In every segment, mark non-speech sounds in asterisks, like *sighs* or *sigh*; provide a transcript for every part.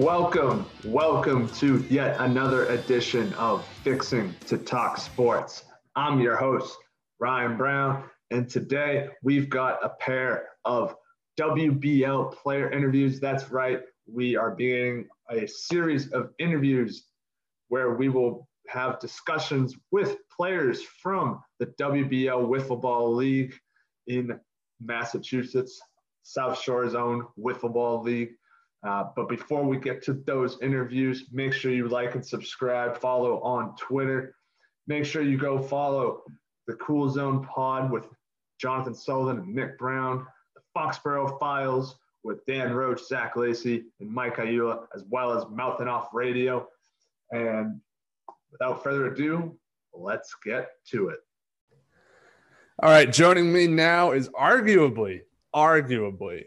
Welcome, welcome to yet another edition of Fixing to Talk Sports. I'm your host, Ryan Brown, and today we've got a pair of WBL player interviews. That's right, we are beginning a series of interviews where we will have discussions with players from the WBL Wiffle Ball League in Massachusetts, South Shore Zone Wiffle Ball League. Uh, but before we get to those interviews, make sure you like and subscribe, follow on Twitter. Make sure you go follow the Cool Zone Pod with Jonathan Sullivan and Nick Brown, the Foxborough Files with Dan Roach, Zach Lacey, and Mike Ayula, as well as Mouthing Off Radio. And without further ado, let's get to it. All right, joining me now is arguably, arguably,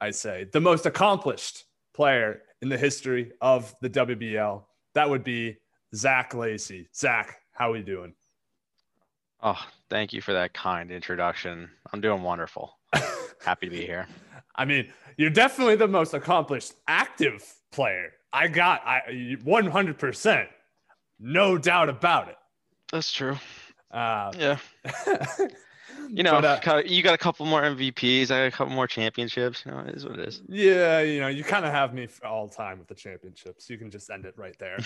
I say, the most accomplished player in the history of the WBL. That would be Zach Lacey. Zach, how are you doing? Oh, thank you for that kind introduction. I'm doing wonderful. *laughs* Happy to be here. I mean, you're definitely the most accomplished active player. I got I 100%. No doubt about it. That's true. Uh, yeah. *laughs* you know, but, uh, you got a couple more MVPs. I got a couple more championships. You know, it is what it is. Yeah, you know, you kind of have me for all time with the championships. You can just end it right there.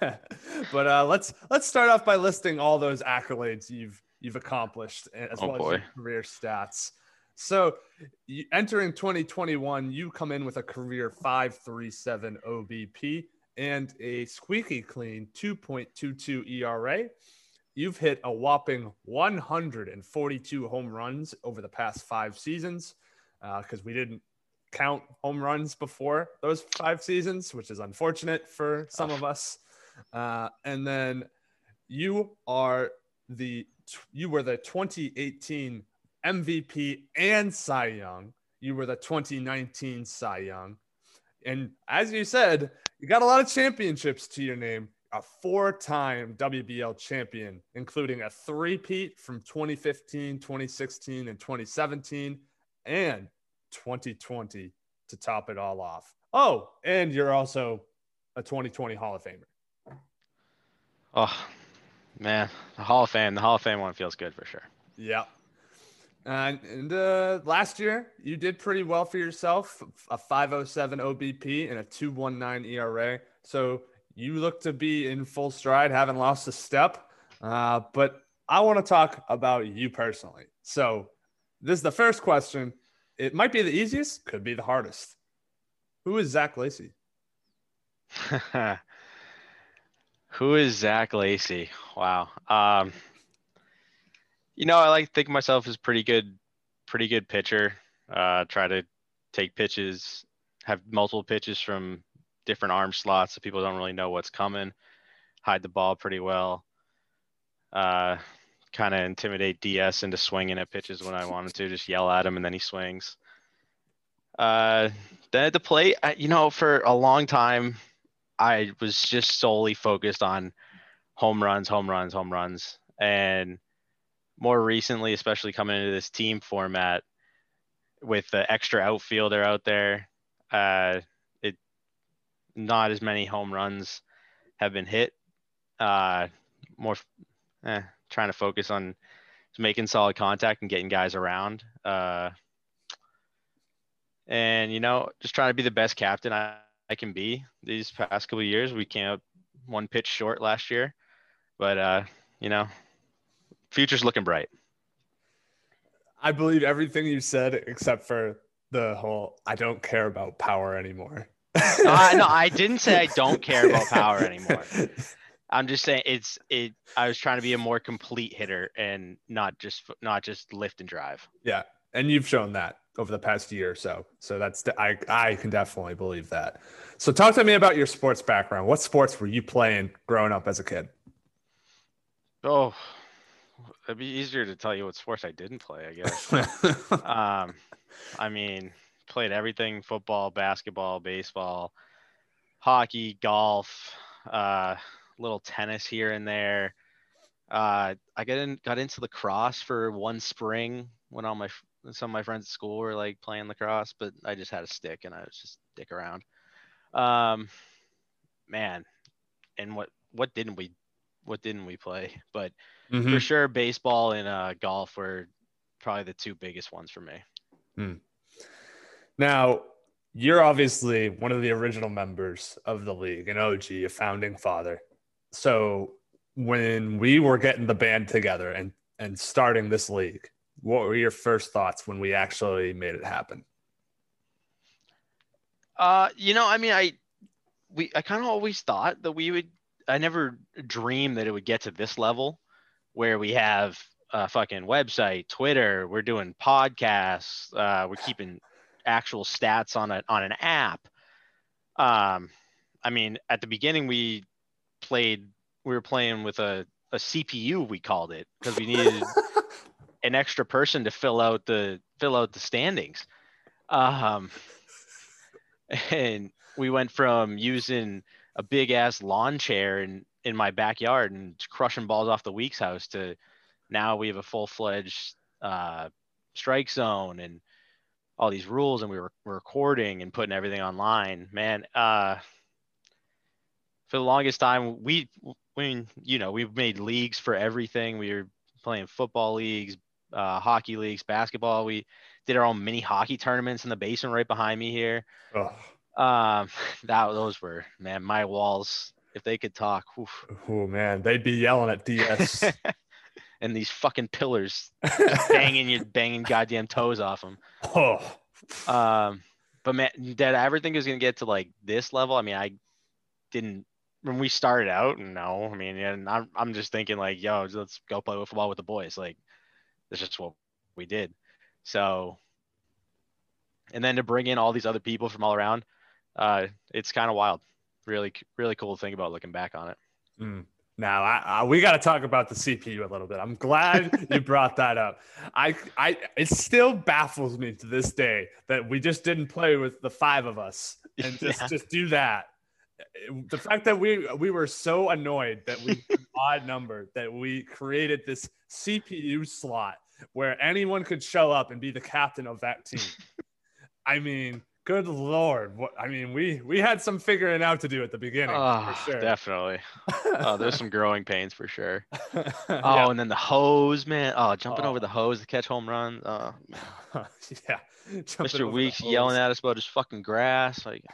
*laughs* *laughs* but uh, let's let's start off by listing all those accolades you've you've accomplished as oh, well boy. as your career stats. So, you, entering 2021, you come in with a career 5.37 OBP and a squeaky clean 2.22 ERA You've hit a whopping 142 home runs over the past five seasons because uh, we didn't count home runs before those five seasons, which is unfortunate for some of us. Uh, and then you are the you were the 2018 MVP and Cy Young. You were the 2019 Cy Young. And as you said, you got a lot of championships to your name a four time WBL champion, including a three-peat from 2015, 2016, and 2017, and 2020 to top it all off. Oh, and you're also a 2020 Hall of Famer. Oh, man. The Hall of Fame, the Hall of Fame one feels good for sure. Yeah. And, and uh, last year, you did pretty well for yourself a 507 OBP and a 219 ERA. So you look to be in full stride, haven't lost a step. Uh, but I want to talk about you personally. So, this is the first question. It might be the easiest, could be the hardest. Who is Zach Lacey? *laughs* Who is Zach Lacey? Wow. Um, you know, I like think myself as pretty good, pretty good pitcher. Uh, try to take pitches, have multiple pitches from different arm slots so people don't really know what's coming. Hide the ball pretty well. Uh, kind of intimidate DS into swinging at pitches when I wanted to. Just yell at him and then he swings. Uh, then at the plate, I, you know, for a long time, I was just solely focused on home runs, home runs, home runs, and more recently, especially coming into this team format with the extra outfielder out there, uh, not as many home runs have been hit. Uh, more eh, trying to focus on making solid contact and getting guys around. Uh, and you know, just trying to be the best captain I, I can be these past couple years. We came up one pitch short last year, but uh, you know, future's looking bright. I believe everything you said except for the whole I don't care about power anymore no, I, no, I *laughs* didn't say I don't care about power anymore. I'm just saying it's it. I was trying to be a more complete hitter and not just not just lift and drive. Yeah, and you've shown that over the past year or so. So that's I I can definitely believe that. So talk to me about your sports background. What sports were you playing growing up as a kid? Oh, it'd be easier to tell you what sports I didn't play. I guess. *laughs* um, I mean played everything football, basketball, baseball, hockey, golf, uh, little tennis here and there. Uh, I got in, got into lacrosse for one spring when all my some of my friends at school were like playing lacrosse, but I just had a stick and I was just stick around. Um, man, and what what didn't we what didn't we play? *laughs* But mm-hmm. for sure, baseball and uh, golf were probably the two biggest ones for me. Hmm. Now, you're obviously one of the original members of the league, an OG, a founding father. So when we were getting the band together and and starting this league, what were your first thoughts when we actually made it happen? Uh, you know, I mean, I we I kind of always thought that we would. I never dreamed that it would get to this level, where we have a fucking website, Twitter, we're doing podcasts, uh, we're keeping actual stats on a on an app. Um, I mean, at the beginning we played, we were playing with a a CPU we called it because we needed *laughs* an extra person to fill out the fill out the standings. Um, and we went from using a big ass lawn chair in in my backyard and crushing balls off the Weeks house to now we have a full fledged uh, strike zone and all these rules and we were, recording and putting everything online. Man, uh, for the longest time, we, we, you know, we've made leagues for everything. We were playing football leagues, uh, hockey leagues, basketball. We did our own mini hockey tournaments in the basement right behind me here. Oh. Um, *laughs* that those were man, my walls. If they could talk, oh man, they'd be yelling at DS. *laughs* and these fucking pillars *laughs* banging your banging goddamn toes off them. Oh. Um, but man, did I ever think it was gonna get to like this level? I mean, I didn't when we started out. No, I mean, and I'm I'm just thinking like, yo, let's go play football with the boys. Like, that's just what we did. So, and then to bring in all these other people from all around, uh, it's kind of wild. Really, really cool to think about looking back on it. Mm. Now, I, I, we got to talk about the CPU a little bit. I'm glad *laughs* you brought that up. I, I, it still baffles me to this day that we just didn't play with the five of us *laughs* and just, yeah. just do that. The fact that we we were so annoyed that we *laughs* odd number that we created this CPU slot where anyone could show up and be the captain of that team. I mean, Good lord! What I mean, we we had some figuring out to do at the beginning. Oh, sure. definitely. oh, there's some growing pains for sure. *laughs* Oh, yeah. and then the hose, man. Oh, jumping oh. over the hose to catch home runs. Oh, *laughs* yeah. *laughs* Jumping Mr. Weeks yelling at us about his fucking grass. Like,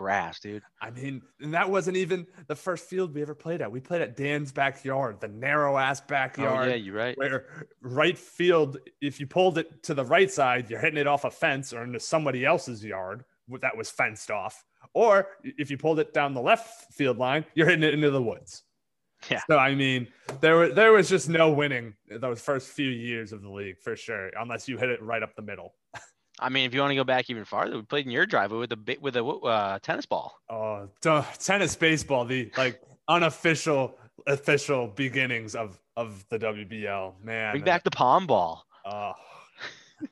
grass, dude. I mean, and that wasn't even the first field we ever played at. We played at Dan's backyard, the narrow ass backyard. Oh, yeah, you're right. Where right field, if you pulled it to the right side, you're hitting it off a fence or into somebody else's yard that was fenced off. Or if you pulled it down the left field line, you're hitting it into the woods. Yeah. So I mean, there was there was just no winning those first few years of the league for sure, unless you hit it right up the middle. I mean, if you want to go back even farther, we played in your driveway with a with a uh, tennis ball. Oh, duh, tennis baseball, the like unofficial official beginnings of of the WBL. Man, bring back the palm ball. Oh,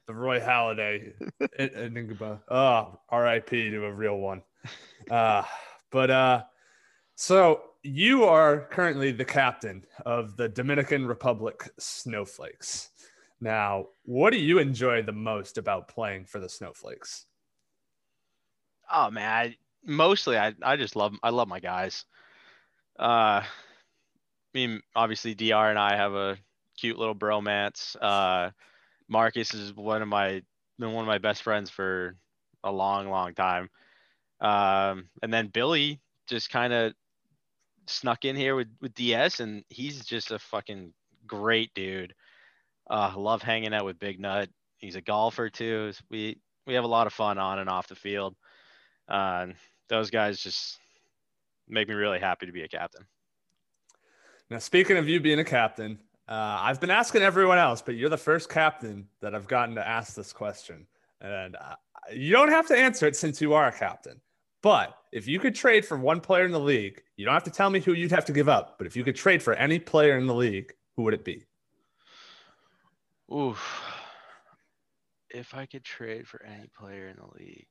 the Roy Halladay *laughs* enigma. Oh, R.I.P. to a real one. Uh, but uh, so you are currently the captain of the Dominican Republic Snowflakes. Now, what do you enjoy the most about playing for the Snowflakes? Oh man, I, mostly I, I just love I love my guys. Uh, I mean, obviously Dr and I have a cute little bromance. Uh, Marcus is one of my been one of my best friends for a long, long time. Um, and then Billy just kind of snuck in here with, with DS, and he's just a fucking great dude. Uh, love hanging out with Big Nut. He's a golfer too. We we have a lot of fun on and off the field. Uh, those guys just make me really happy to be a captain. Now, speaking of you being a captain, uh, I've been asking everyone else, but you're the first captain that I've gotten to ask this question. And uh, you don't have to answer it since you are a captain. But if you could trade for one player in the league, you don't have to tell me who you'd have to give up. But if you could trade for any player in the league, who would it be? Oof. If I could trade for any player in the league.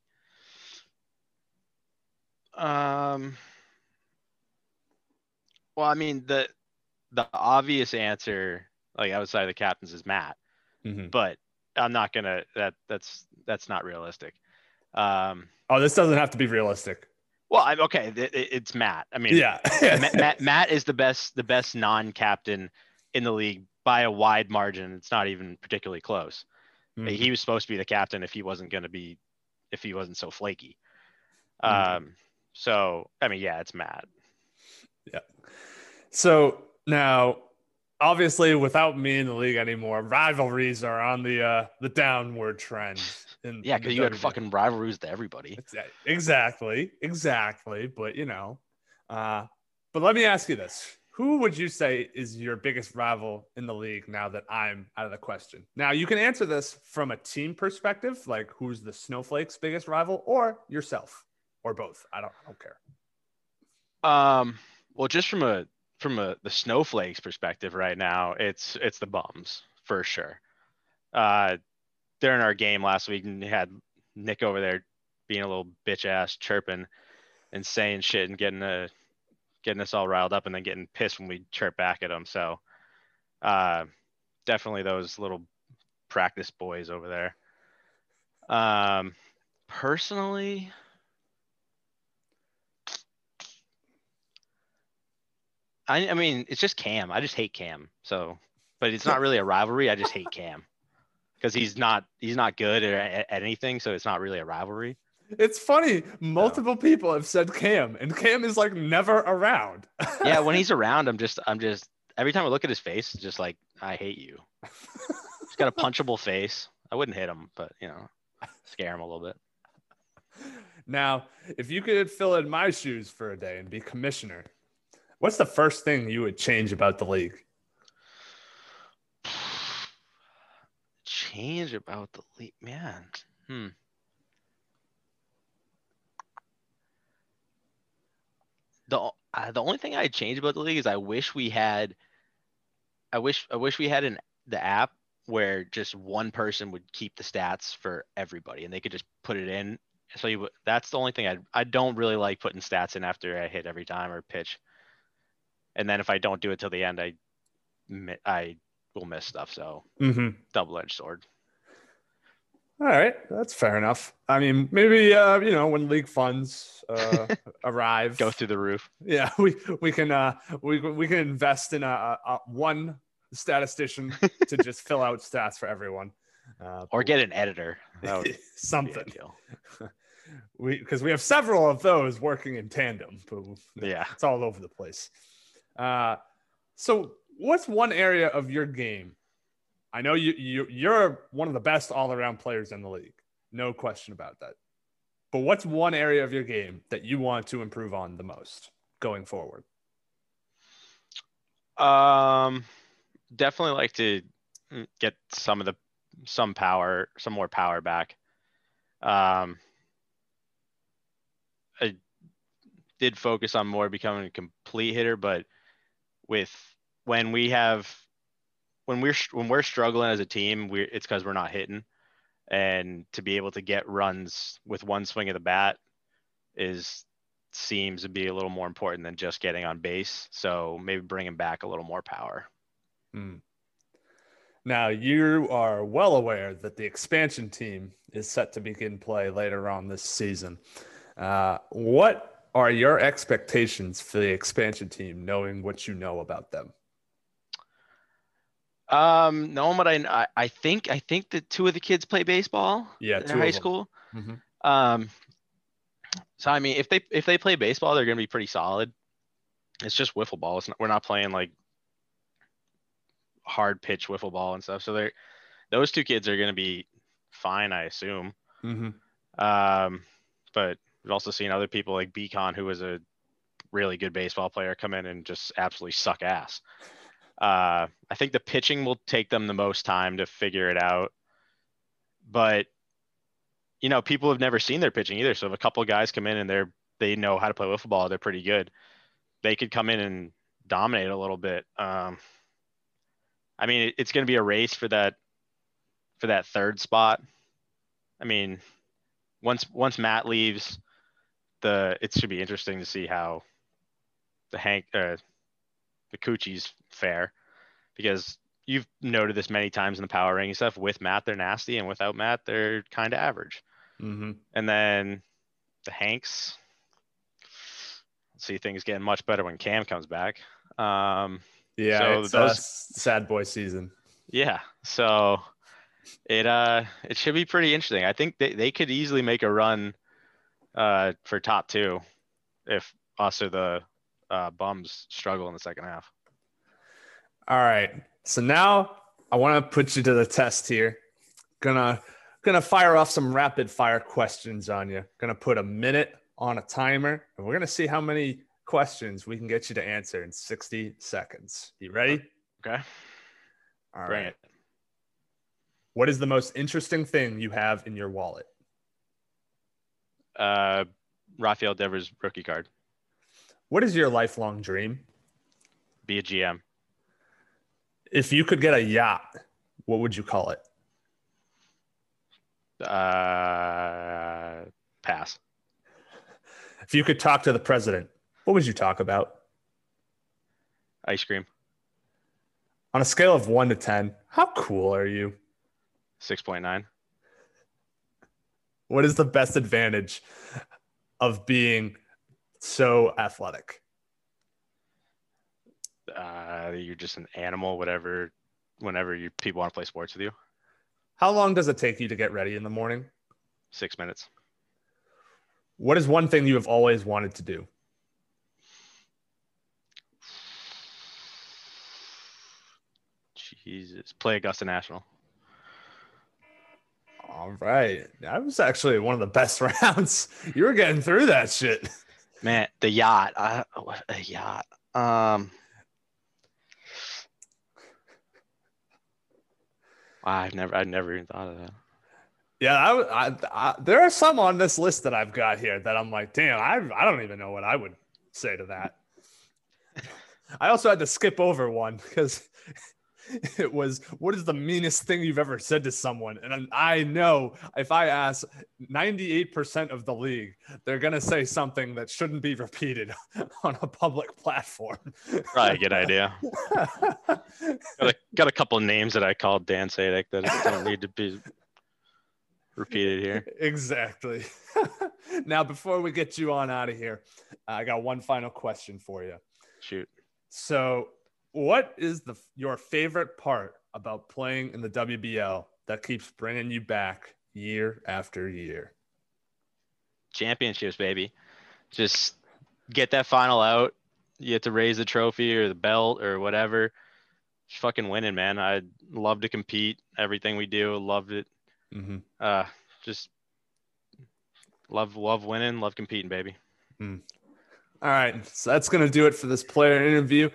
Um well, I mean the the obvious answer, like outside of the captains, is Matt. Mm-hmm. But I'm not gonna. That that's that's not realistic. Um, oh, this doesn't have to be realistic. Well, I'm okay. It, it's Matt. I mean, Yeah. *laughs* Matt, Matt, Matt is the best, the best non-captain in the league by a wide margin. It's not even particularly close. Mhm. He was supposed to be the captain if he wasn't going to be, if he wasn't so flaky. Mhm. Um, so I mean, yeah, it's Matt. Yeah. So now, obviously, without me in the league anymore, rivalries are on the uh the downward trend. *laughs* Yeah, because you had fucking rivalries to everybody. Exactly, exactly. But you know, uh, but let me ask you this: Who would you say is your biggest rival in the league now that I'm out of the question? Now you can answer this from a team perspective, like who's the Snowflakes' biggest rival, or yourself, or both. I don't, I don't care. Um, well, just from a from a the snowflakes perspective, right now, it's it's the bums for sure. Uh, during our game last week, and had Nick over there being a little bitch ass, chirping and saying shit and getting a getting us all riled up, and then getting pissed when we chirp back at them. So, uh, definitely those little practice boys over there. Um, personally. I, I mean, it's just Cam. I just hate Cam. So, but it's not really a rivalry. I just hate Cam because he's not he's not good at, at anything. So it's not really a rivalry. It's funny. Multiple people have said Cam, and Cam is like never around. Yeah, when *laughs* he's around, I'm just I'm just every time I look at his face, it's just like I hate you. He's got a *laughs* punchable face. I wouldn't hit him, but you know, scare him a little bit. Now, if you could fill in my shoes for a day and be commissioner, what's the first thing you would change about the league? *sighs* Change about the league, man. Hmm. The uh, the only thing I'd change about the league is I wish we had. I wish I wish we had an the app where just one person would keep the stats for everybody and they could just put it in. So you would, that's the only thing I I don't really like putting stats in after I hit every time or pitch. And then if I don't do it till the end, I I will miss stuff. So Mm-hmm. double edged sword. All right, that's fair enough. I mean, maybe uh, you know when league funds *laughs* uh, arrive, Go through the roof. yeah, *laughs* we we can uh, we we can invest in a, a, a one statistician to *laughs* just fill out stats for everyone, uh, Or get an editor. Would be something. We because we have several of those working in tandem, but Yeah. it's all over the place. Uh, so what's one area of your game? I know you, you you're one of the best all around players in the league, no question about that. But what's one area of your game that you want to improve on the most going forward? Um, definitely like to get some of the some power, some more power back. Um, I did focus on more becoming a complete hitter, but with when we have when we're when we're struggling as a team, we it's because we're not hitting, and to be able to get runs with one swing of the bat is seems to be a little more important than just getting on base. So maybe bringing back a little more power. Hmm. Now you are well aware that the expansion team is set to begin play later on this season. Uh, what are your expectations for the expansion team, knowing what you know about them? Um, knowing what I, I I think I think that two of the kids play baseball Yeah, in high school. Mhm. Um, so I mean, if they if they play baseball, they're gonna be pretty solid. It's just wiffle ball. It's not, we're not playing like hard pitch wiffle ball and stuff. So they're those two kids are gonna be fine, I assume. Mm-hmm. Um, but we've also seen other people like Beacon, who was a really good baseball player, come in and just absolutely suck ass. Uh, I think the pitching will take them the most time to figure it out. But you know, people have never seen their pitching either. So if a couple guys come in and they're they know how to play wiffle ball, they're pretty good. They could come in and dominate a little bit. Um, I mean, it- it's going to be a race for that for that third spot. I mean, once once Matt leaves, the it should be interesting to see how the Hank uh, the Coochies fare because you've noted this many times in the power ranking stuff. With Matt, they're nasty, and without Matt, they're kind of average. Mm-hmm. And then the Hanks, see things getting much better when Cam comes back. Um, yeah, so it's those, a sad boy season. Yeah, so it uh it should be pretty interesting. I think they, they could easily make a run uh for top two if us or the uh, bums struggle in the second half. All right. So now I want to put you to the test here. Gonna gonna fire off some rapid fire questions on you. Gonna put a minute on a timer, and we're gonna see how many questions we can get you to answer in 60 seconds. You ready? Okay. All Bring right. It. What is the most interesting thing you have in your wallet? Uh, Rafael Devers rookie card. What is your lifelong dream? Be a GM. If you could get a yacht, what would you call it? Uh, pass. If you could talk to the president, what would you talk about? Ice cream. On a scale of one to 10, how cool are you? 6.9. What is the best advantage of being so athletic? Uh, you're just an animal, whatever, whenever you people want to play sports with you. How long does it take you to get ready in the morning? Six minutes. What is one thing you have always wanted to do? Jesus, play Augusta National. All right. That was actually one of the best *laughs* rounds. You were getting through that shit. Man, the yacht. What a yacht. Um, I've never, I've never even thought of that. Yeah, I, I, I, there are some on this list that I've got here that I'm like, damn, I, I don't even know what I would say to that. *laughs* I also had to skip over one because *laughs* it was what is the meanest thing you've ever said to someone? And i know if i ask 98% of the league they're going to say something that shouldn't be repeated *laughs* on a public platform. Probably a good idea. *laughs* Got, a, got a couple names that i called dan Sadek that don't need to be repeated here. Exactly. Now before we get you on out of here i got one final question for you shoot. So what is the your favorite part about playing in the WBL that keeps bringing you back year after year? Championships, baby. Just get that final out. You get to raise the trophy or the belt or whatever. Just fucking winning, man. I love to compete. Everything we do, loved it. Mm-hmm. Uh, just love, love winning, love competing, baby. Mm. All right, so that's gonna do it for this player interview.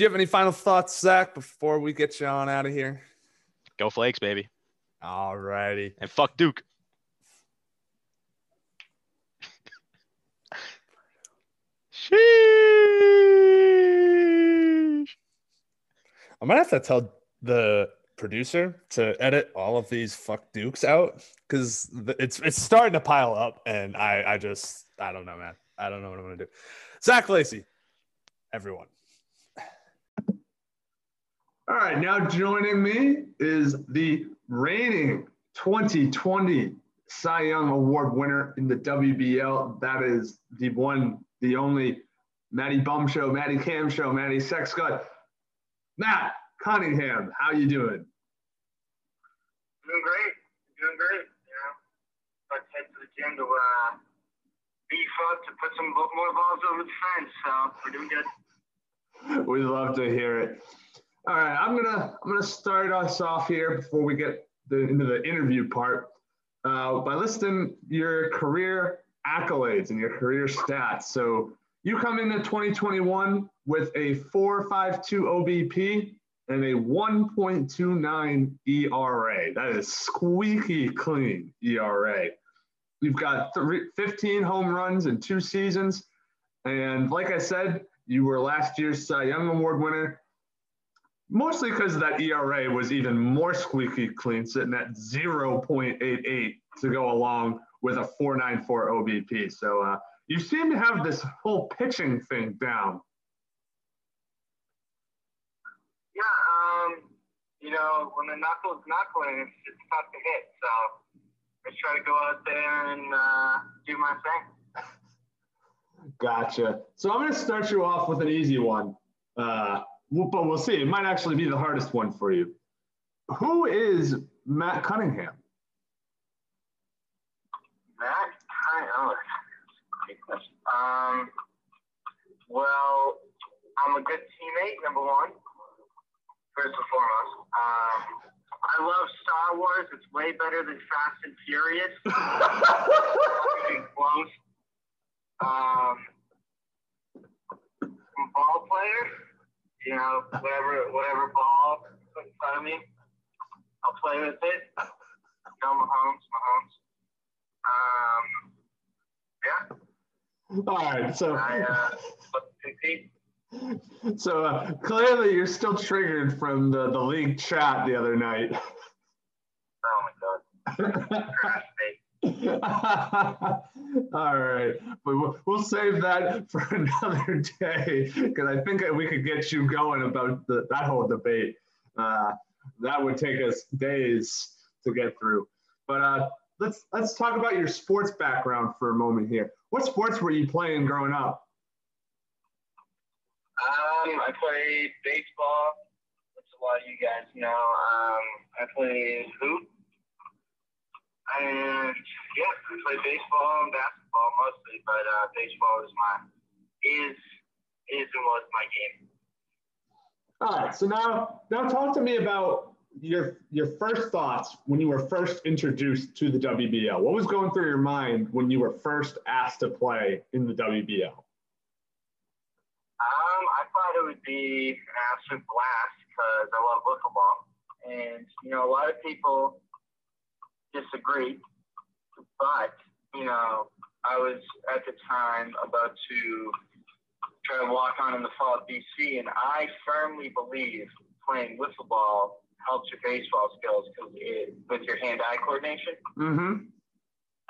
Do you have any final thoughts, Zach, before we get you on out of here? Go Flakes, baby. All righty. And fuck Duke. Sheesh. I'm gonna have to tell the producer to edit all of these fuck Dukes out because it's it's starting to pile up, and I I just I don't know, man. I don't know what I'm gonna do. Zach Lacey, everyone. All right, now joining me is the reigning 2020 Cy Young Award winner in the WBL. That is the one, the only Matty Bum Show, Matty Cam Show, Matty Sex God. Matt Cunningham, how you doing? Doing great, doing great. You know, let's head to the gym to uh, beef up to put some more balls over the fence. So we're doing good. *laughs* We love to hear it. All right, I'm gonna I'm gonna start us off here before we get the, into the interview part uh, by listing your career accolades and your career stats. So you come into 2021 with a 4.52 OBP and a 1.29 ERA. That is squeaky clean ERA. You've got three, 15 home runs in two seasons. And like I said, you were last year's Cy Young Award winner mostly because that ERA was even more squeaky clean, sitting at 0.88 to go along with a 4.94 OBP. So uh, you seem to have this whole pitching thing down. Yeah, um, you know, when the knuckles knuckling, it's, it's tough to hit. So I try to go out there and uh, do my thing. *laughs* Gotcha. So I'm going to start you off with an easy one, uh, but we'll see. It might actually be the hardest one for you. Who is Matt Cunningham? Matt Cunningham. Um, well, I'm a good teammate, number one, first and foremost. Um, I love Star Wars. It's way better than Fast and Furious. *laughs* close. Um, ball player, you know, whatever whatever ball put in front of me, I'll play with it. You know, Mahomes, Mahomes. Um, yeah. All right, so I uh. So uh, clearly, you're still triggered from the, the league chat the other night. Oh my god! *laughs* *laughs* All right, but we'll, save that for *laughs* another day because I think we could get you going about the, that whole debate. Uh, that would take us days to get through. But uh, let's let's talk about your sports background for a moment here. What sports were you playing growing up? Um, I played baseball, which a lot of you guys know. Um, I played hoop. And yeah, I played baseball and basketball mostly, but uh, baseball is my is is and was my game. All right, so now now talk to me about your your first thoughts when you were first introduced to the WBL. What was going through your mind when you were first asked to play in the WBL? Um, I thought it would be an absolute blast because I love football, and you know a lot of people disagree, but you know I was at the time about to try to walk on in the fall at BC, and I firmly believe playing wiffle ball helps your baseball skills because it with your hand-eye coordination. Mm-hmm.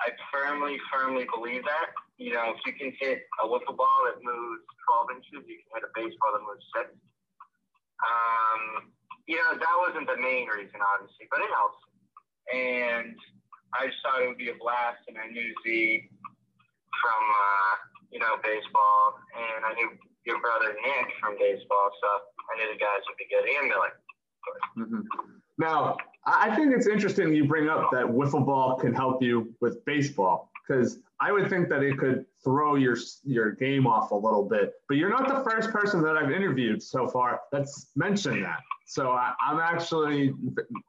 I firmly, firmly believe that. You know, if you can hit a wiffle ball that moves 12 inches, you can hit a baseball that moves six. Um, you know, that wasn't the main reason, obviously, but it helps. And I just thought it would be a blast, and I knew Z from, uh, you know, baseball, and I knew your brother Nick from baseball, so I knew the guys would be good, and Miller. Mm-hmm. Now, I think it's interesting you bring up that wiffle ball can help you with baseball because I would think that it could throw your your game off a little bit. But you're not the first person that I've interviewed so far that's mentioned that. So I, am actually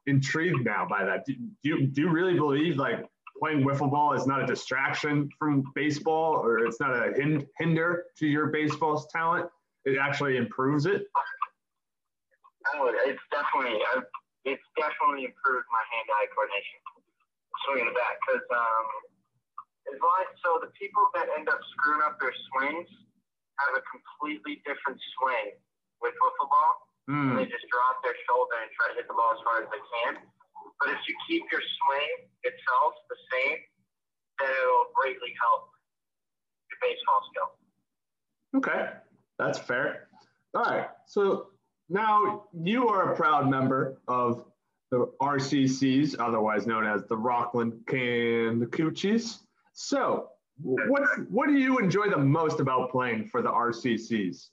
intrigued now by that. Do, do, you, do you really believe like playing wiffle ball is not a distraction from baseball or it's not a hinder to your baseball's talent? It actually improves it? Oh, it's definitely it's definitely improved my hand-eye coordination swinging the bat because um, as long so the people that end up screwing up their swings have a completely different swing with wiffle ball. Mm. They just drop their shoulder and try to hit the ball as far as they can. But if you keep your swing itself the same, then it will greatly help your baseball skill. Okay, that's fair. All right, so now, you are a proud member of the RCCs, otherwise known as the Rockland Coochies. So, what what do you enjoy the most about playing for the RCCs?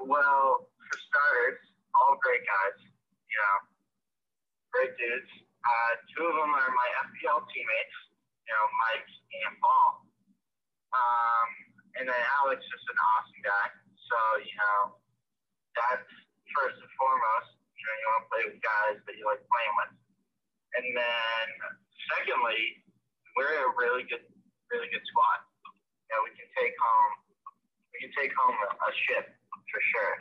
Well, for starters, all great guys. You know, great dudes. Uh, two of them are my FPL teammates. You know, Mike and Paul. Um, and then Alex is an awesome guy. So, you know, that's first and foremost. You know, you want to play with guys that you like playing with. And then secondly, we're a really good, really good squad. You know, we can take home, we can take home a, a ship for sure.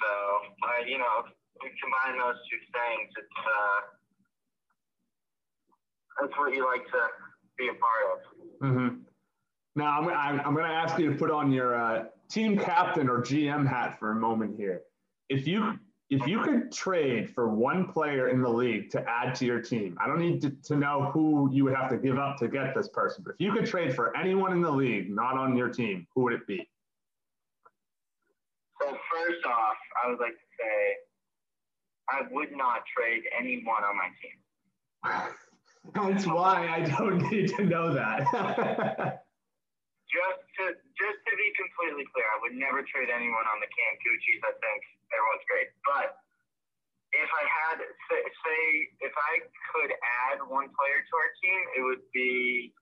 So, you know, we combine those two things. It's uh, that's what you like to be a part of. Mm-hmm. Now, I'm, I'm, I'm going to ask you to put on your uh, team captain or GM hat for a moment here. If you if you could trade for one player in the league to add to your team, I don't need to, to know who you would have to give up to get this person, but if you could trade for anyone in the league not on your team, who would it be? So first off, I would like to say I would not trade anyone on my team. *laughs* That's why I don't need to know that. *laughs* just to just to be completely clear, I would never trade anyone on the Cam. I think everyone's great, but if I had say, say if I could add one player to our team, it would be.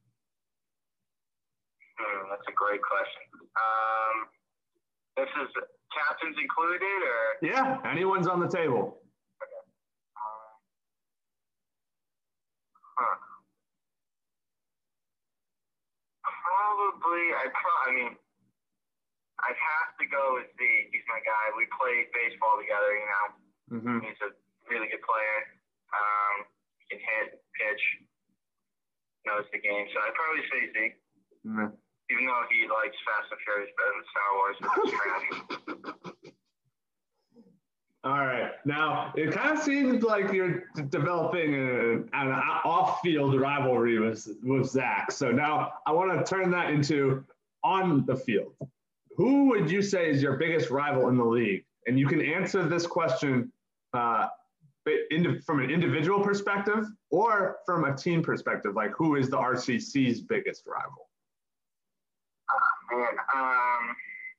Hmm, that's a great question. Um, this is captains included, or Yeah, anyone's on the table. uh, huh. Probably, I pro- I mean, I'd have to go with Z. He's my guy. We played baseball together, you know. hmm He's a really good player. Um, he can hit, pitch, knows the game. So I'd probably say Z, even though he likes Fast and Furious better than Star Wars, trash. *laughs* All right. Now it kind of seems like you're developing a, an off-field rivalry with with Zach. So now I want to turn that into on the field. Who would you say is your biggest rival in the league? And you can answer this question uh, indi- from an individual perspective or from a team perspective. Like, who is the RCC's biggest rival? Man, um,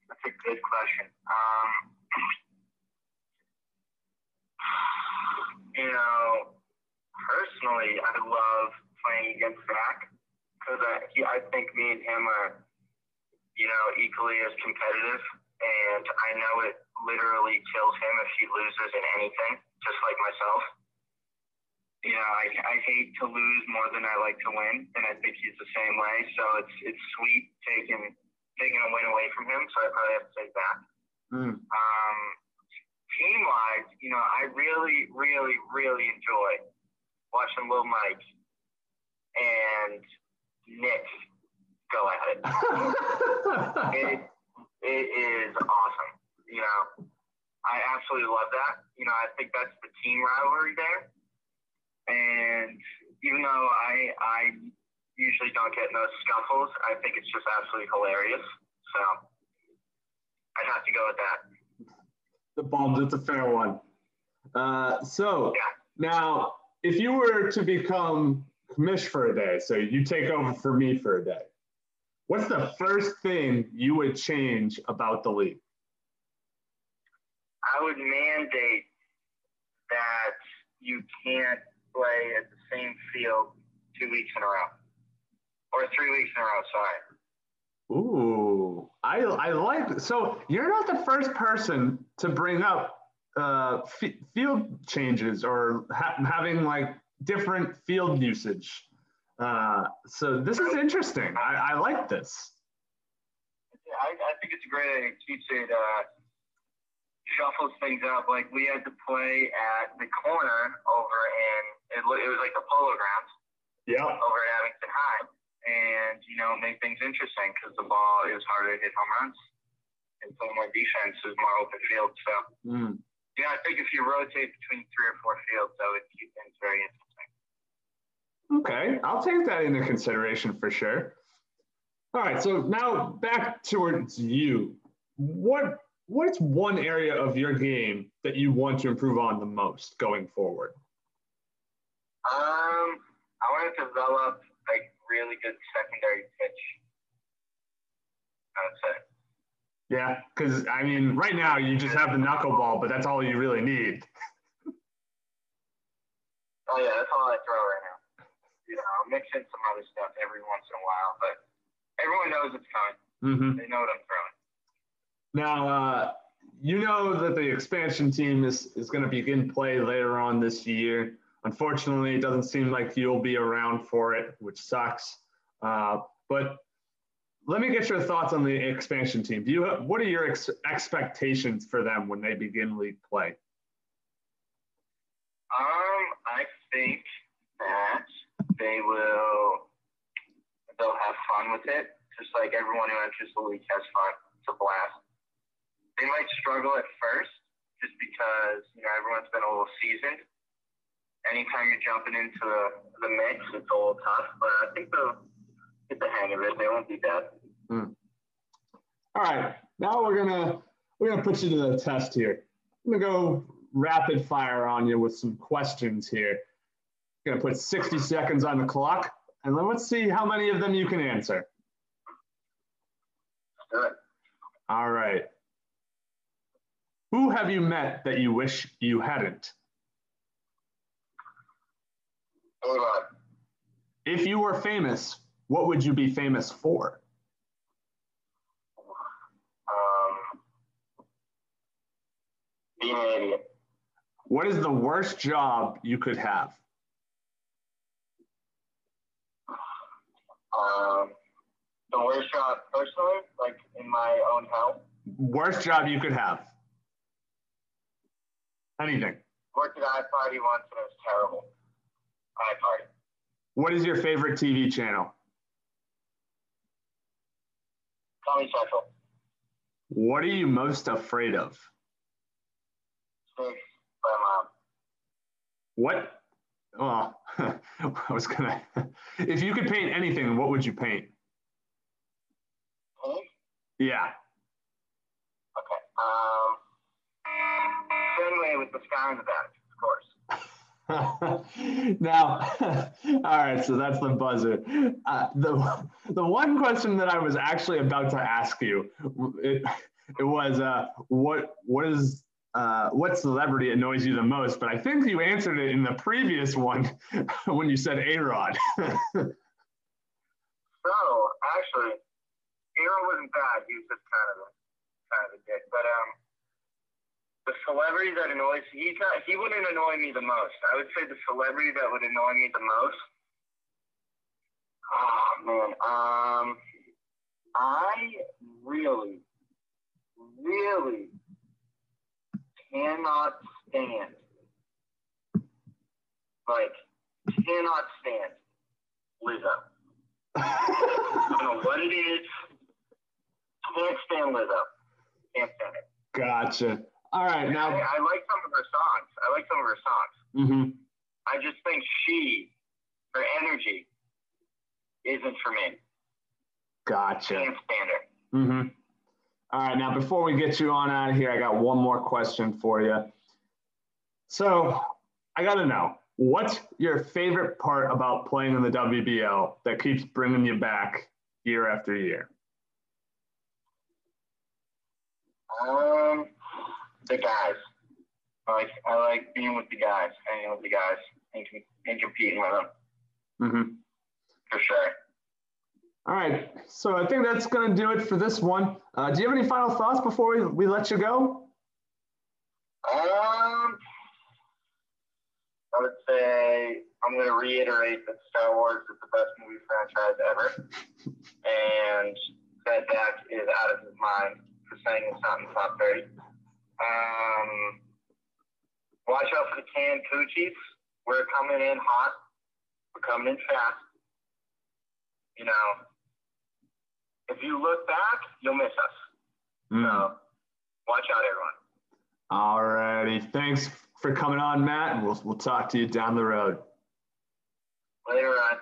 that's a good question. Um, you know, personally, I love playing against Zach because I, I think me and him are, you know, equally as competitive. And I know it literally kills him if he loses in anything, just like myself. You know, I, I hate to lose more than I like to win, and I think he's the same way. So it's it's sweet taking taking a win away from him. So I probably have to say that. Mm. Um, team wise, you know, I really, really, really enjoy watching Lil Mike and Nick go at it. *laughs* it, it is awesome. You know, I absolutely love that. You know, I think that's the team rivalry there. And even though I I usually don't get in those scuffles, I think it's just absolutely hilarious. So I'd have to go with that. the bums. It's a fair one. Uh, so Yeah. now, if you were to become commish for a day, so you take over for me for a day, what's the first thing you would change about the league? I would mandate that you can't play at the same field two weeks in a row, or three weeks in a row. Sorry. Ooh, I I like. So you're not the first person to bring up uh, f- field changes or ha- having like different field usage. Uh, so this is interesting. I, I like this. Yeah, I, I think it's a great idea. It keeps it uh, shuffles things up. Like we had to play at the corner over in it, it was like the Polo Grounds Yeah. over at Abington High, and you know make things interesting because the ball is harder to hit home runs and so more defense is more open field. So. Mm. Yeah, I think if you rotate between three or four fields, that would keep things very interesting. Okay, I'll take that into consideration for sure. All right, so now back towards you. What what's one area of your game that you want to improve on the most going forward? Um, I want to develop like really good secondary pitch. I would say. Yeah, because I mean, right now you just have the knuckleball, but that's all you really need. Oh yeah, that's all I throw right now. You know, I'll mix in some other stuff every once in a while, but everyone knows it's coming. hmm They know what I'm throwing. Now, uh, you know that the expansion team is, is going to begin play later on this year. Unfortunately, it doesn't seem like you'll be around for it, which sucks. Uh, but let me get your thoughts on the expansion team. Do you have, what are your ex- expectations for them when they begin league play? Um, I think that they will they'll have fun with it, just like everyone who enters the league has fun. It's a blast. They might struggle at first, just because you know everyone's been a little seasoned. Anytime you're jumping into the, mix, it's a little tough, but I think they'll get the hang of it. They won't be bad. Hmm. All right, now we're gonna we're gonna put you to the test here. I'm gonna go rapid fire on you with some questions here. I'm Gonna put 60 seconds on the clock, and then let's see how many of them you can answer. it. All right. Who have you met that you wish you hadn't? Hold on. If you were famous, what would you be famous for? Um, being an idiot. What is the worst job you could have? Um, the worst job personally, like in my own health, Worst job you could have? Anything. worked at iParty once and it was terrible. iParty. What is your favorite TV channel? Comedy Central. What are you most afraid of? Snakes by mom. What? Oh, *laughs* I was gonna. *laughs* If you could paint anything, what would you paint? Pink? Yeah. Okay. Um, Fenway with the sky in the back, of course. *laughs* now, *laughs* all right, so that's the buzzer. Uh, the *laughs* the one question that I was actually about to ask you, it, it was uh, what what is uh, what celebrity annoys you the most? But I think you answered it in the previous one when you said A Rod. So actually, Aaron wasn't bad. He was just kind of a kind of a dick. But um, the celebrity that annoys he's not he wouldn't annoy me the most. I would say the celebrity that would annoy me the most. Oh man, um, I really, really cannot stand, like, cannot stand Lizzo. I don't know what it is. Can't stand Lizzo. Can't stand it. gotcha. All right, now. I like some of her songs. I like some of her songs. mhm. I just think she, her energy, isn't for me. Gotcha. Can't stand her. Mm-hmm. All right, now before we get you on out of here, I got one more question for you. So I got to know what's your favorite part about playing in the WBL that keeps bringing you back year after year? Um, the guys. I like I like being with the guys, hanging with the guys, and, and competing with them Mm-hmm. for sure. All right, so I think that's going to do it for this one. Uh, do you have any final thoughts before we, we let you go? Um, I would say I'm going to reiterate that Star Wars is the best movie franchise ever, *laughs* and that Dak is out of his mind for saying it's not in the top 30. Um, watch out for the canned coochies. We're coming in hot. We're coming in fast. You know, if you look back, you'll miss us. Mm. So watch out, everyone. All righty, thanks for coming on, Matt, and we'll, we'll talk to you down the road. Later on.